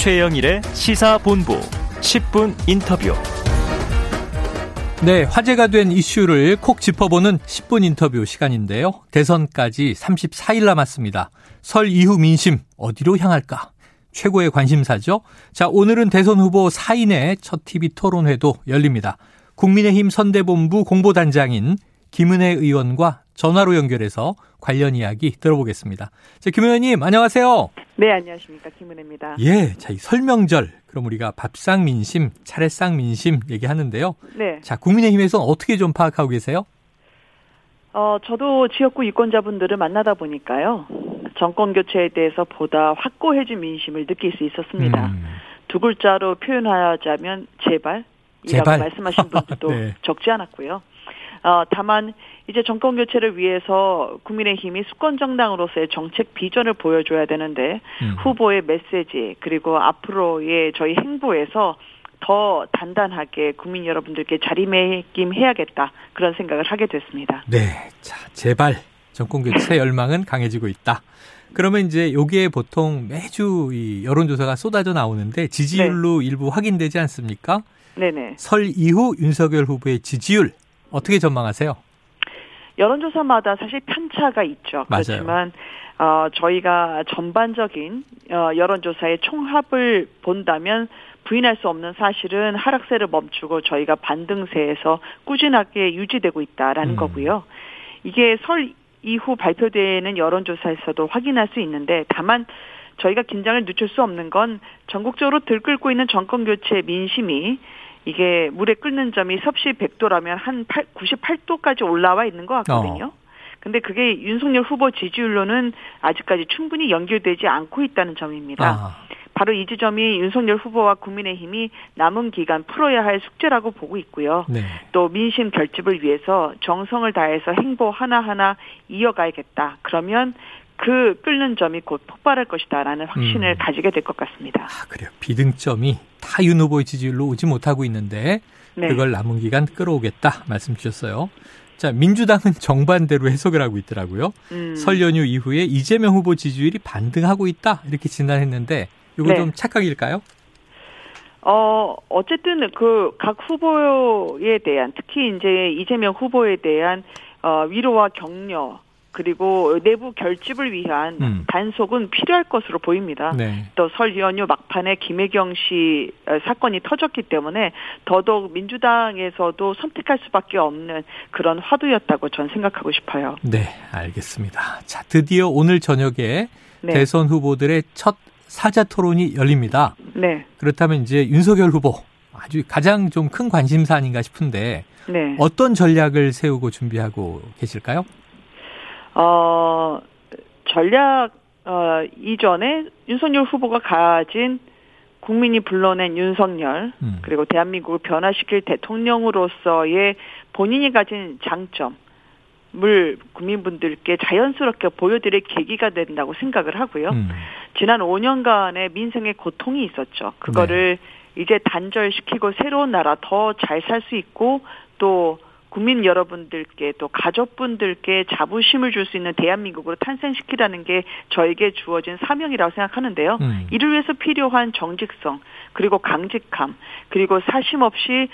최영일의 시사본부 10분 인터뷰. 네, 화제가 된 이슈를 콕 짚어보는 10분 인터뷰 시간인데요. 대선까지 34일 남았습니다. 설 이후 민심 어디로 향할까? 최고의 관심사죠. 자, 오늘은 대선 후보 4인의 첫 TV 토론회도 열립니다. 국민의힘 선대본부 공보단장인 김은혜 의원과 전화로 연결해서 관련 이야기 들어보겠습니다. 자, 김 의원님, 안녕하세요. 네, 안녕하십니까. 김은혜입니다. 예, 자, 이 설명절. 그럼 우리가 밥상 민심, 차례상 민심 얘기하는데요. 네. 자, 국민의힘에서는 어떻게 좀 파악하고 계세요? 어, 저도 지역구 유권자분들을 만나다 보니까요. 정권 교체에 대해서 보다 확고해진 민심을 느낄 수 있었습니다. 음, 두 글자로 표현하자면 제발. 이라고 제발. 말씀하신 분들도 네. 적지 않았고요. 어, 다만 이제 정권 교체를 위해서 국민의힘이 수권 정당으로서의 정책 비전을 보여줘야 되는데 음. 후보의 메시지 그리고 앞으로의 저희 행보에서 더 단단하게 국민 여러분들께 자리매김해야겠다 그런 생각을 하게 됐습니다. 네, 자, 제발 정권 교체 열망은 강해지고 있다. 그러면 이제 여기에 보통 매주 이 여론조사가 쏟아져 나오는데 지지율로 일부 확인되지 않습니까? 네네. 설 이후 윤석열 후보의 지지율 어떻게 전망하세요? 여론조사마다 사실 편차가 있죠. 맞아요. 그렇지만 어, 저희가 전반적인 어, 여론조사의 총합을 본다면 부인할 수 없는 사실은 하락세를 멈추고 저희가 반등세에서 꾸준하게 유지되고 있다라는 음. 거고요. 이게 설 이후 발표되는 여론조사에서도 확인할 수 있는데 다만 저희가 긴장을 늦출 수 없는 건 전국적으로 들끓고 있는 정권 교체 민심이 이게 물에 끓는 점이 섭씨 100도라면 한 8, 98도까지 올라와 있는 것 같거든요. 근데 그게 윤석열 후보 지지율로는 아직까지 충분히 연결되지 않고 있다는 점입니다. 아, 바로 이 지점이 윤석열 후보와 국민의힘이 남은 기간 풀어야 할 숙제라고 보고 있고요. 네. 또 민심 결집을 위해서 정성을 다해서 행보 하나하나 이어가야겠다. 그러면 그 끓는 점이 곧 폭발할 것이다라는 확신을 음. 가지게 될 것 같습니다. 아, 그래요. 비등점이 다윤 후보의 지지율로 오지 못하고 있는데 네. 그걸 남은 기간 끌어오겠다 말씀 주셨어요. 자, 민주당은 정반대로 해석을 하고 있더라고요. 음. 설 연휴 이후에 이재명 후보 지지율이 반등하고 있다 이렇게 진단했는데 이거 네. 좀 착각일까요? 어, 어쨌든 그 각 후보에 대한 특히 이제 이재명 후보에 대한 어, 위로와 격려 그리고 내부 결집을 위한 음. 단속은 필요할 것으로 보입니다. 네. 또설 연휴 막판에 김혜경 씨 어, 사건이 터졌기 때문에 더더욱 민주당에서도 선택할 수밖에 없는 그런 화두였다고 전 생각하고 싶어요. 네, 알겠습니다. 자, 드디어 오늘 저녁에 네. 대선 후보들의 첫 사자 토론이 열립니다. 네. 그렇다면 이제 윤석열 후보 아주 가장 좀 큰 관심사 아닌가 싶은데 네. 어떤 전략을 세우고 준비하고 계실까요? 어, 전략, 어, 이전에 윤석열 후보가 가진 국민이 불러낸 윤석열, 음. 그리고 대한민국을 변화시킬 대통령으로서의 본인이 가진 장점, 을 국민분들께 자연스럽게 보여드릴 계기가 된다고 생각을 하고요. 음. 지난 5년간의 민생의 고통이 있었죠. 그거를 이제 단절시키고 새로운 나라 더 잘 살 수 있고 또 국민 여러분들께 또 가족분들께 자부심을 줄 수 있는 대한민국으로 탄생시키라는 게 저에게 주어진 사명이라고 생각하는데요. 음. 이를 위해서 필요한 정직성 그리고 강직함 그리고 사심 없이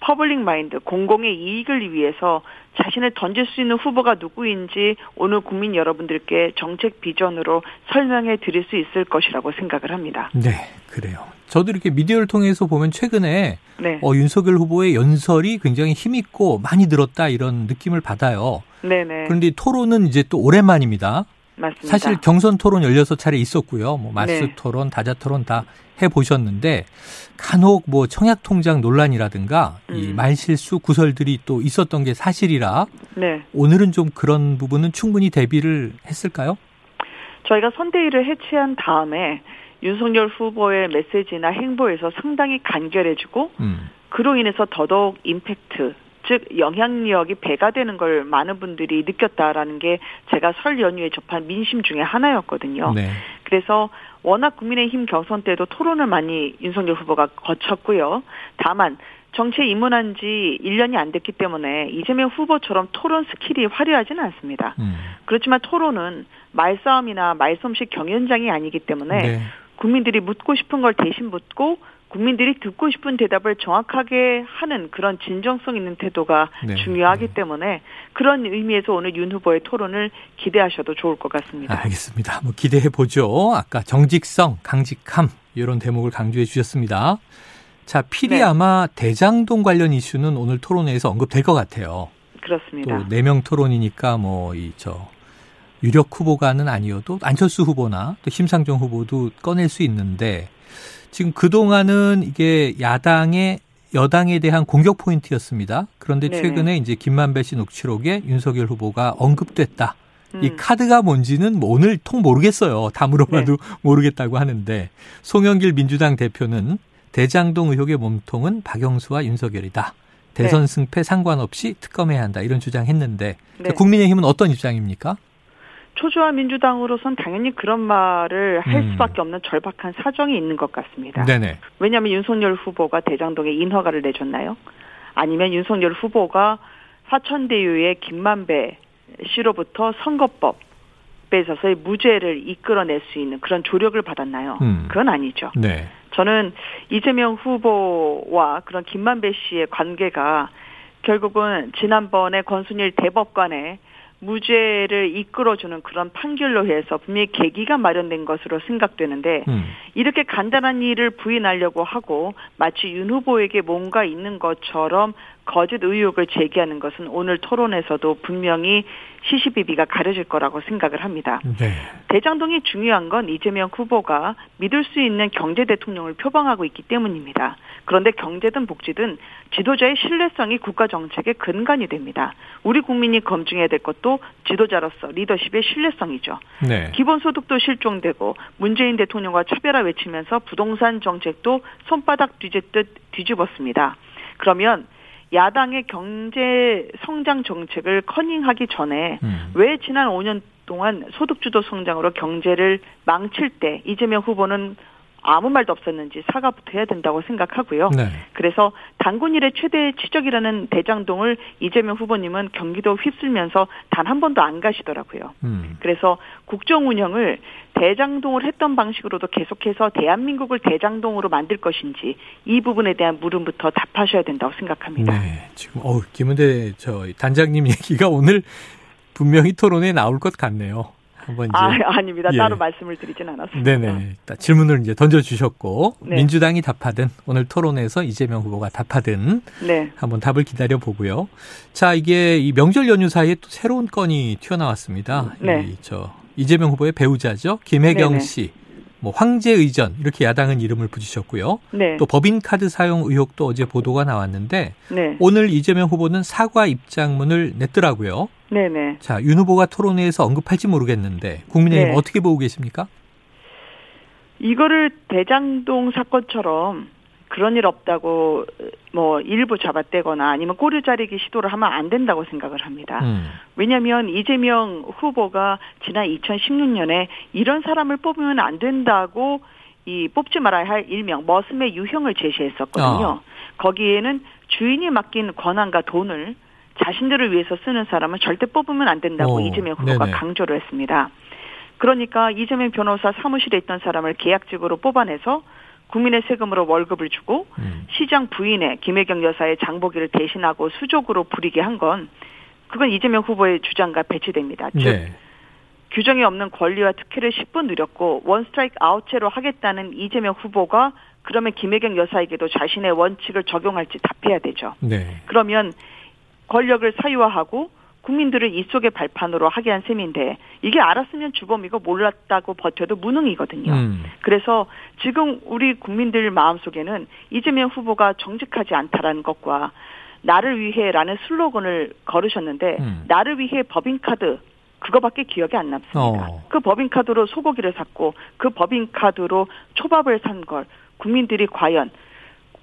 public mind 공공의 이익을 위해서 자신을 던질 수 있는 후보가 누구인지 오늘 국민 여러분들께 정책 비전으로 설명해 드릴 수 있을 것이라고 생각을 합니다. 네, 그래요. 저도 이렇게 미디어를 통해서 보면 최근에 네. 어, 윤석열 후보의 연설이 굉장히 힘있고 많이 들었다 이런 느낌을 받아요. 네네. 그런데 이 토론은 이제 또 오랜만입니다. 맞습니다. 사실 경선 토론 16차례 있었고요. 뭐 마스 네. 토론, 다자 토론 다 해보셨는데 간혹 뭐 청약 통장 논란이라든가 이 음. 말실수 구설들이 또 있었던 게 사실이라 네. 오늘은 좀 그런 부분은 충분히 대비를 했을까요? 저희가 선대위를 해체한 다음에 윤석열 후보의 메시지나 행보에서 상당히 간결해지고 음. 그로 인해서 더더욱 임팩트 즉 영향력이 배가 되는 걸 많은 분들이 느꼈다라는 게 제가 설 연휴에 접한 민심 중에 하나였거든요. 네. 그래서 워낙 국민의힘 경선 때도 토론을 많이 윤석열 후보가 거쳤고요. 다만 정치에 입문한 지 1년이 안 됐기 때문에 이재명 후보처럼 토론 skill이 화려하지는 않습니다. 음. 그렇지만 토론은 말싸움이나 말솜씨 경연장이 아니기 때문에 네. 국민들이 묻고 싶은 걸 대신 묻고 국민들이 듣고 싶은 대답을 정확하게 하는 그런 진정성 있는 태도가 네. 중요하기 네. 때문에 그런 의미에서 오늘 윤 후보의 토론을 기대하셔도 좋을 것 같습니다. 알겠습니다. 뭐 기대해 보죠. 아까 정직성, 강직함 이런 대목을 강조해 주셨습니다. 자, 필히 네. 아마 대장동 관련 이슈는 오늘 토론회에서 언급될 것 같아요. 그렇습니다. 또네명 토론이니까 뭐 이 저 유력 후보가는 아니어도 안철수 후보나 또 심상정 후보도 꺼낼 수 있는데 지금 그 동안은 이게 야당의 여당에 대한 공격 포인트였습니다. 그런데 네네. 최근에 이제 김만배 씨 녹취록에 윤석열 후보가 언급됐다. 이 음. 카드가 뭔지는 뭐 오늘 통 모르겠어요. 다 물어봐도 네. 모르겠다고 하는데 송영길 민주당 대표는 대장동 의혹의 몸통은 박영수와 윤석열이다. 대선 네. 승패 상관없이 특검해야 한다. 이런 주장했는데 네. 국민의힘은 어떤 입장입니까? 초조한 민주당으로선 당연히 그런 말을 할 음. 수밖에 없는 절박한 사정이 있는 것 같습니다. 네네. 왜냐하면 윤석열 후보가 대장동에 인허가를 내줬나요? 아니면 윤석열 후보가 화천대유의 김만배 씨로부터 선거법 빼서서의 무죄를 이끌어낼 수 있는 그런 조력을 받았나요? 음. 그건 아니죠. 네. 저는 이재명 후보와 그런 김만배 씨의 관계가 결국은 지난번에 권순일 대법관의 무죄를 이끌어주는 그런 판결로 해서 분명히 계기가 마련된 것으로 생각되는데 음. 이렇게 간단한 일을 부인하려고 하고 마치 윤 후보에게 뭔가 있는 것처럼 거짓 의혹을 제기하는 것은 오늘 토론에서도 분명히 시시비비가 가려질 거라고 생각을 합니다. 네. 대장동이 중요한 건 이재명 후보가 믿을 수 있는 경제 대통령을 표방하고 있기 때문입니다. 그런데 경제든 복지든 지도자의 신뢰성이 국가 정책의 근간이 됩니다. 우리 국민이 검증해야 될 것도 지도자로서 리더십의 신뢰성이죠. 네. 기본소득도 실종되고 문재인 대통령과 차별화 외치면서 부동산 정책도 손바닥 뒤집듯 뒤집었습니다. 그러면 야당의 경제 성장 정책을 커닝하기 전에 음. 왜 지난 5년 동안 소득주도 성장으로 경제를 망칠 때 이재명 후보는 아무 말도 없었는지 사과부터 해야 된다고 생각하고요. 네. 그래서 당군 일의 최대 치적이라는 대장동을 이재명 후보님은 경기도 휩쓸면서 단 한 번도 안 가시더라고요. 음. 그래서 국정 운영을 대장동을 했던 방식으로도 계속해서 대한민국을 대장동으로 만들 것인지 이 부분에 대한 물음부터 답하셔야 된다고 생각합니다. 네. 지금 어 김은대 저 단장님 얘기가 오늘 분명히 토론에 나올 것 같네요. 한번 이제 아, 아닙니다. 예. 따로 말씀을 드리진 않았습니다. 네네. 질문을 이제 던져주셨고, 네. 민주당이 답하든, 오늘 토론에서 이재명 후보가 답하든, 네. 한번 답을 기다려 보고요. 자, 이게 이 명절 연휴 사이에 또 새로운 건이 튀어나왔습니다. 네. 이, 저, 이재명 후보의 배우자죠. 김혜경 네네. 씨. 뭐, 황제 의전. 이렇게 야당은 이름을 붙이셨고요. 네. 또 법인 카드 사용 의혹도 어제 보도가 나왔는데, 네. 오늘 이재명 후보는 사과 입장문을 냈더라고요. 네, 네. 자, 윤 후보가 토론회에서 언급할지 모르겠는데, 국민의힘 네. 어떻게 보고 계십니까? 이거를 대장동 사건처럼 그런 일 없다고 뭐 일부 잡아떼거나 아니면 꼬리 자르기 시도를 하면 안 된다고 생각을 합니다. 음. 왜냐하면 이재명 후보가 지난 2016년에 이런 사람을 뽑으면 안 된다고 이 뽑지 말아야 할 일명 머슴의 유형을 제시했었거든요. 어. 거기에는 주인이 맡긴 권한과 돈을 자신들을 위해서 쓰는 사람은 절대 뽑으면 안 된다고 어, 이재명 후보가 네네. 강조를 했습니다. 그러니까 이재명 변호사 사무실에 있던 사람을 계약직으로 뽑아내서 국민의 세금으로 월급을 주고 음. 시장 부인의 김혜경 여사의 장보기를 대신하고 수족으로 부리게 한 건 그건 이재명 후보의 주장과 배치됩니다. 즉 네. 규정이 없는 권리와 특혜를 10분 누렸고 원 스트라이크 아웃제로 하겠다는 이재명 후보가 그러면 김혜경 여사에게도 자신의 원칙을 적용할지 답해야 되죠. 네. 그러면 권력을 사유화하고 국민들을 입속의 발판으로 하게 한 셈인데 이게 알았으면 주범이고 몰랐다고 버텨도 무능이거든요. 음. 그래서 지금 우리 국민들 마음속에는 이재명 후보가 정직하지 않다라는 것과 나를 위해라는 슬로건을 걸으셨는데 음. 나를 위해 법인카드 그거밖에 기억이 안 남습니다. 어. 그 법인카드로 소고기를 샀고 그 법인카드로 초밥을 산 걸 국민들이 과연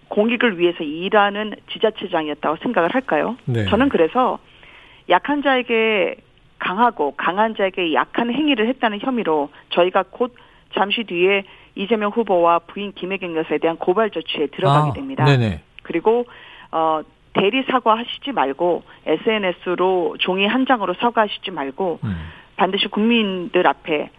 공익을 위해서 일하는 지자체장이었다고 생각을 할까요? 네. 저는 그래서 약한 자에게 강하고 강한 자에게 약한 행위를 했다는 혐의로 저희가 곧 잠시 뒤에 이재명 후보와 부인 김혜경 여사에 대한 고발 조치에 들어가게 아, 됩니다. 네네. 그리고 어 대리 사과하시지 말고 SNS로 종이 한 장으로 사과하시지 말고 음. 반드시 국민들 앞에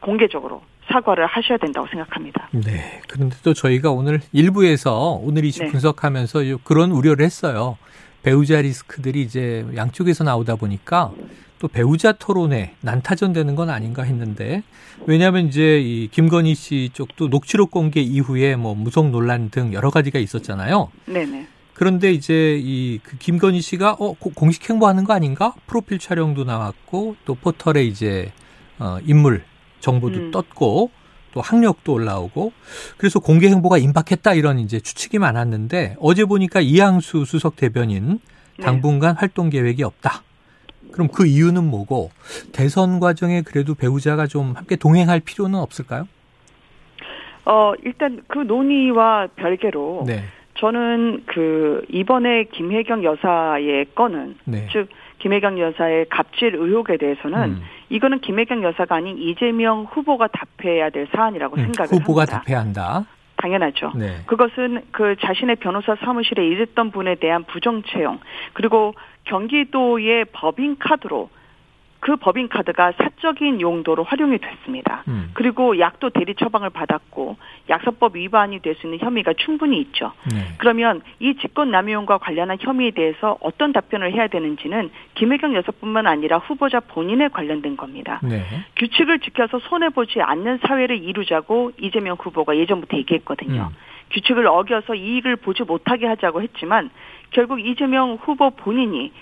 공개적으로 사과를 하셔야 된다고 생각합니다. 네. 그런데 또 저희가 오늘 일부에서 오늘 이슈 네. 분석하면서 그런 우려를 했어요. 배우자 리스크들이 이제 양쪽에서 나오다 보니까 또 배우자 토론에 난타전 되는 건 아닌가 했는데 왜냐하면 이제 이 김건희 씨 쪽도 녹취록 공개 이후에 뭐 무속 논란 등 여러 가지가 있었잖아요. 네네. 그런데 이제 이 그 김건희 씨가 어 고- 공식 행보하는 거 아닌가? 프로필 촬영도 나왔고 또 포털에 이제 어 인물 정보도 음. 떴고 또 학력도 올라오고 그래서 공개 행보가 임박했다 이런 이제 추측이 많았는데 어제 보니까 이항수 수석 대변인 네. 당분간 활동 계획이 없다. 그럼 그 이유는 뭐고 대선 과정에 그래도 배우자가 좀 함께 동행할 필요는 없을까요? 어, 일단 그 논의와 별개로 네, 저는 그 이번에 김혜경 여사의 건은 네. 즉 김혜경 여사의 갑질 의혹에 대해서는 음, 이거는 김혜경 여사가 아닌 이재명 후보가 답해야 될 사안이라고 음, 생각을 후보가 합니다. 답해야 한다. 당연하죠. 네, 그것은 그 자신의 변호사 사무실에 일했던 분에 대한 부정 채용 그리고 경기도의 법인 카드로 그 법인 카드가 사적인 용도로 활용이 됐습니다. 음, 그리고 약도 대리 처방을 받았고 약사법 위반이 될 수 있는 혐의가 충분히 있죠. 네. 그러면 이 직권 남용과 관련한 혐의에 대해서 어떤 답변을 해야 되는지는 김혜경 여사뿐만 아니라 후보자 본인에 관련된 겁니다. 네. 규칙을 지켜서 손해 보지 않는 사회를 이루자고 이재명 후보가 예전부터 얘기했거든요. 음. 규칙을 어겨서 이익을 보지 못하게 하자고 했지만 결국 이재명 후보 본인이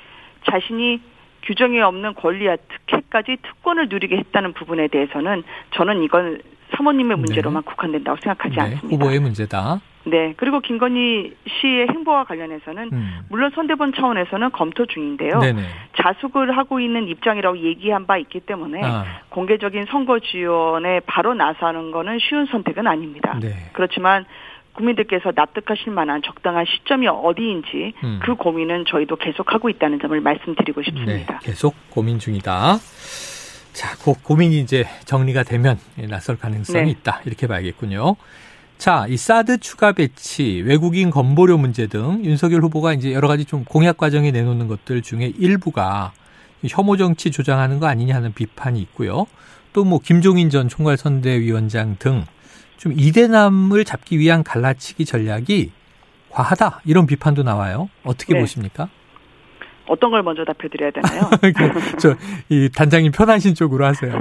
자신이 규정에 없는 권리와 특혜까지 특권을 누리게 했다는 부분에 대해서는 저는 이건 사모님의 네. 문제로만 국한된다고 생각하지 네, 않습니다. 후보의 문제다. 네. 그리고 김건희 씨의 행보와 관련해서는 음. 물론 선대본 차원에서는 검토 중인데요. 네네. 자숙을 하고 있는 입장이라고 얘기한 바 있기 때문에 아, 공개적인 선거 지원에 바로 나서는 거는 쉬운 선택은 아닙니다. 네. 그렇지만 국민들께서 납득하실 만한 적당한 시점이 어디인지 음. 그 고민은 저희도 계속하고 있다는 점을 말씀드리고 네, 싶습니다. 계속 고민 중이다. 자, 그 고민이 이제 정리가 되면 나설 가능성이 네. 있다. 이렇게 봐야겠군요. 자, 이 사드 추가 배치, 외국인 건보료 문제 등 윤석열 후보가 이제 여러 가지 좀 공약 과정에 내놓는 것들 중에 일부가 혐오 정치 조장하는 거 아니냐 하는 비판이 있고요. 또 뭐 김종인 전 총괄선대위원장 등 좀 이대남을 잡기 위한 갈라치기 전략이 과하다 이런 비판도 나와요. 어떻게 네. 보십니까? 어떤 걸 먼저 답해드려야 되나요? 저 이 단장님 편하신 쪽으로 하세요.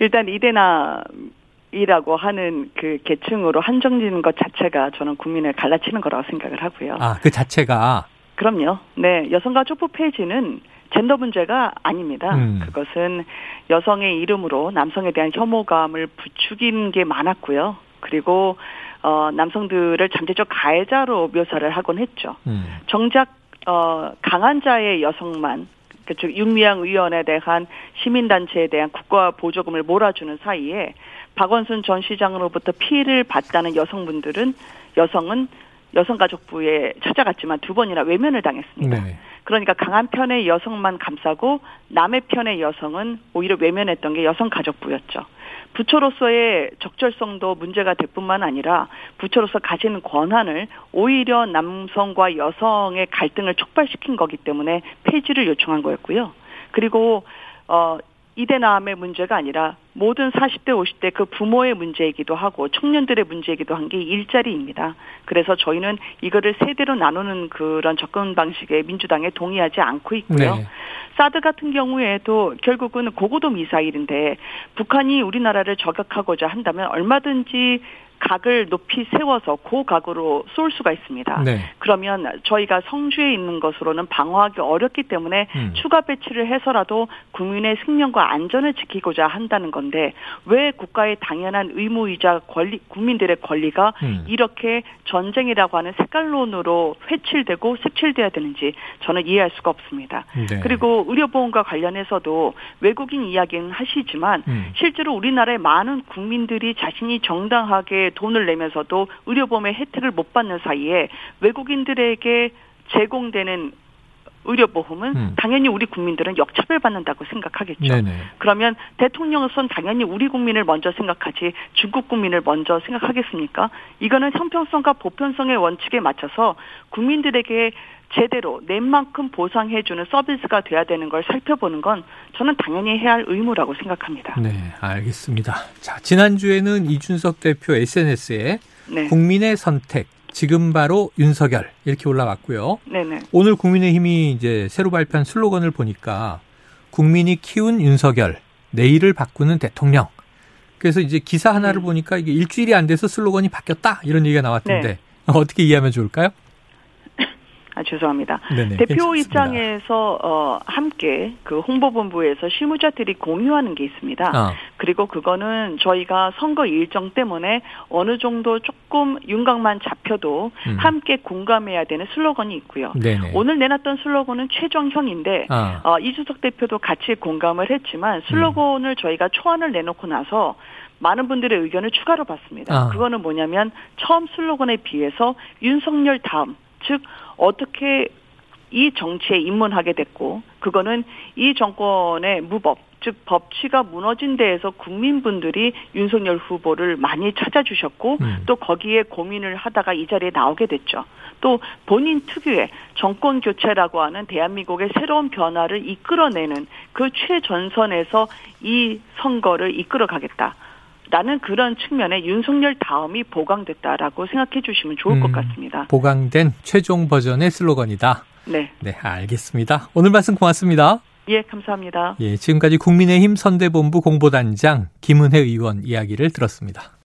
일단 이대남이라고 하는 그 계층으로 한정짓는 것 자체가 저는 국민을 갈라치는 거라고 생각을 하고요. 아, 그 자체가 그럼요. 네, 여성과 족보 폐지는 젠더 문제가 아닙니다. 음. 그것은 여성의 이름으로 남성에 대한 혐오감을 부추긴 게 많았고요. 그리고 어 남성들을 잠재적 가해자로 묘사를 하곤 했죠. 음, 정작 어 강한 자의 여성만 그즉 윤미향 의원에 대한 시민단체에 대한 국가 보조금을 몰아주는 사이에 박원순 전 시장으로부터 피해를 봤다는 여성분들은 여성은 여성가족부에 찾아갔지만 두 번이나 외면을 당했습니다. 네. 그러니까 강한 편의 여성만 감싸고 남의 편의 여성은 오히려 외면했던 게 여성가족부였죠. 부처로서의 적절성도 문제가 될 뿐만 아니라 부처로서 가지는 권한을 오히려 남성과 여성의 갈등을 촉발시킨 거기 때문에 폐지를 요청한 거였고요. 그리고 어 이대남의 문제가 아니라 모든 40대, 50대 그 부모의 문제이기도 하고 청년들의 문제이기도 한 게 일자리입니다. 그래서 저희는 이거를 세대로 나누는 그런 접근 방식에 민주당에 동의하지 않고 있고요. 네. 사드 같은 경우에도 결국은 고고도 미사일인데 북한이 우리나라를 저격하고자 한다면 얼마든지 각을 높이 세워서 고각으로 쏠 수가 있습니다. 네. 그러면 저희가 성주에 있는 것으로는 방어하기 어렵기 때문에 음. 추가 배치를 해서라도 국민의 생명과 안전을 지키고자 한다는 건데 왜 국가의 당연한 의무이자 권리 국민들의 권리가 음. 이렇게 전쟁이라고 하는 색깔론으로 회칠되고 색칠돼야 되는지 저는 이해할 수가 없습니다. 네. 그리고 의료보험과 관련해서도 외국인 이야기는 하시지만 음. 실제로 우리나라의 많은 국민들이 자신이 정당하게 돈을 내면서도 의료보험의 혜택을 못 받는 사이에 외국인들에게 제공되는 의료보험은 음. 당연히 우리 국민들은 역차별받는다고 생각하겠죠. 네네. 그러면 대통령으로선 당연히 우리 국민을 먼저 생각하지 중국 국민을 먼저 생각하겠습니까? 이거는 형평성과 보편성의 원칙에 맞춰서 국민들에게 제대로 낸 만큼 보상해주는 서비스가 돼야 되는 걸 살펴보는 건 저는 당연히 해야 할 의무라고 생각합니다. 네, 알겠습니다. 자, 지난주에는 이준석 대표 SNS에 네. 국민의 선택, 지금 바로 윤석열 이렇게 올라왔고요. 네네. 오늘 국민의힘이 이제 새로 발표한 슬로건을 보니까 국민이 키운 윤석열, 내일을 바꾸는 대통령. 그래서 이제 기사 하나를 음. 보니까 이게 일주일이 안 돼서 슬로건이 바뀌었다 이런 얘기가 나왔던데 네. 어떻게 이해하면 좋을까요? 아, 죄송합니다. 네네, 대표 괜찮습니다. 입장에서 어, 함께 그 홍보본부에서 실무자들이 공유하는 게 있습니다. 아, 그리고 그거는 저희가 선거 일정 때문에 어느 정도 조금 윤곽만 잡혀도 음. 함께 공감해야 되는 슬로건이 있고요. 네네. 오늘 내놨던 슬로건은 최종형인데 아, 어, 이주석 대표도 같이 공감을 했지만 슬로건을 저희가 초안을 내놓고 나서 많은 분들의 의견을 추가로 받습니다. 아. 그거는 뭐냐면 처음 슬로건에 비해서 윤석열 다음 즉 어떻게 이 정치에 입문하게 됐고 그거는 이 정권의 무법 즉 법치가 무너진 데에서 국민분들이 윤석열 후보를 많이 찾아주셨고 음. 또 거기에 고민을 하다가 이 자리에 나오게 됐죠. 또 본인 특유의 정권 교체라고 하는 대한민국의 새로운 변화를 이끌어내는 그 최전선에서 이 선거를 이끌어가겠다. 라는 그런 측면에 윤석열 다음이 보강됐다라고 생각해 주시면 좋을 것 음, 같습니다. 보강된 최종 버전의 슬로건이다. 네. 네, 알겠습니다. 오늘 말씀 고맙습니다. 예, 감사합니다. 예, 지금까지 국민의힘 선대본부 공보단장 김은혜 의원 이야기를 들었습니다.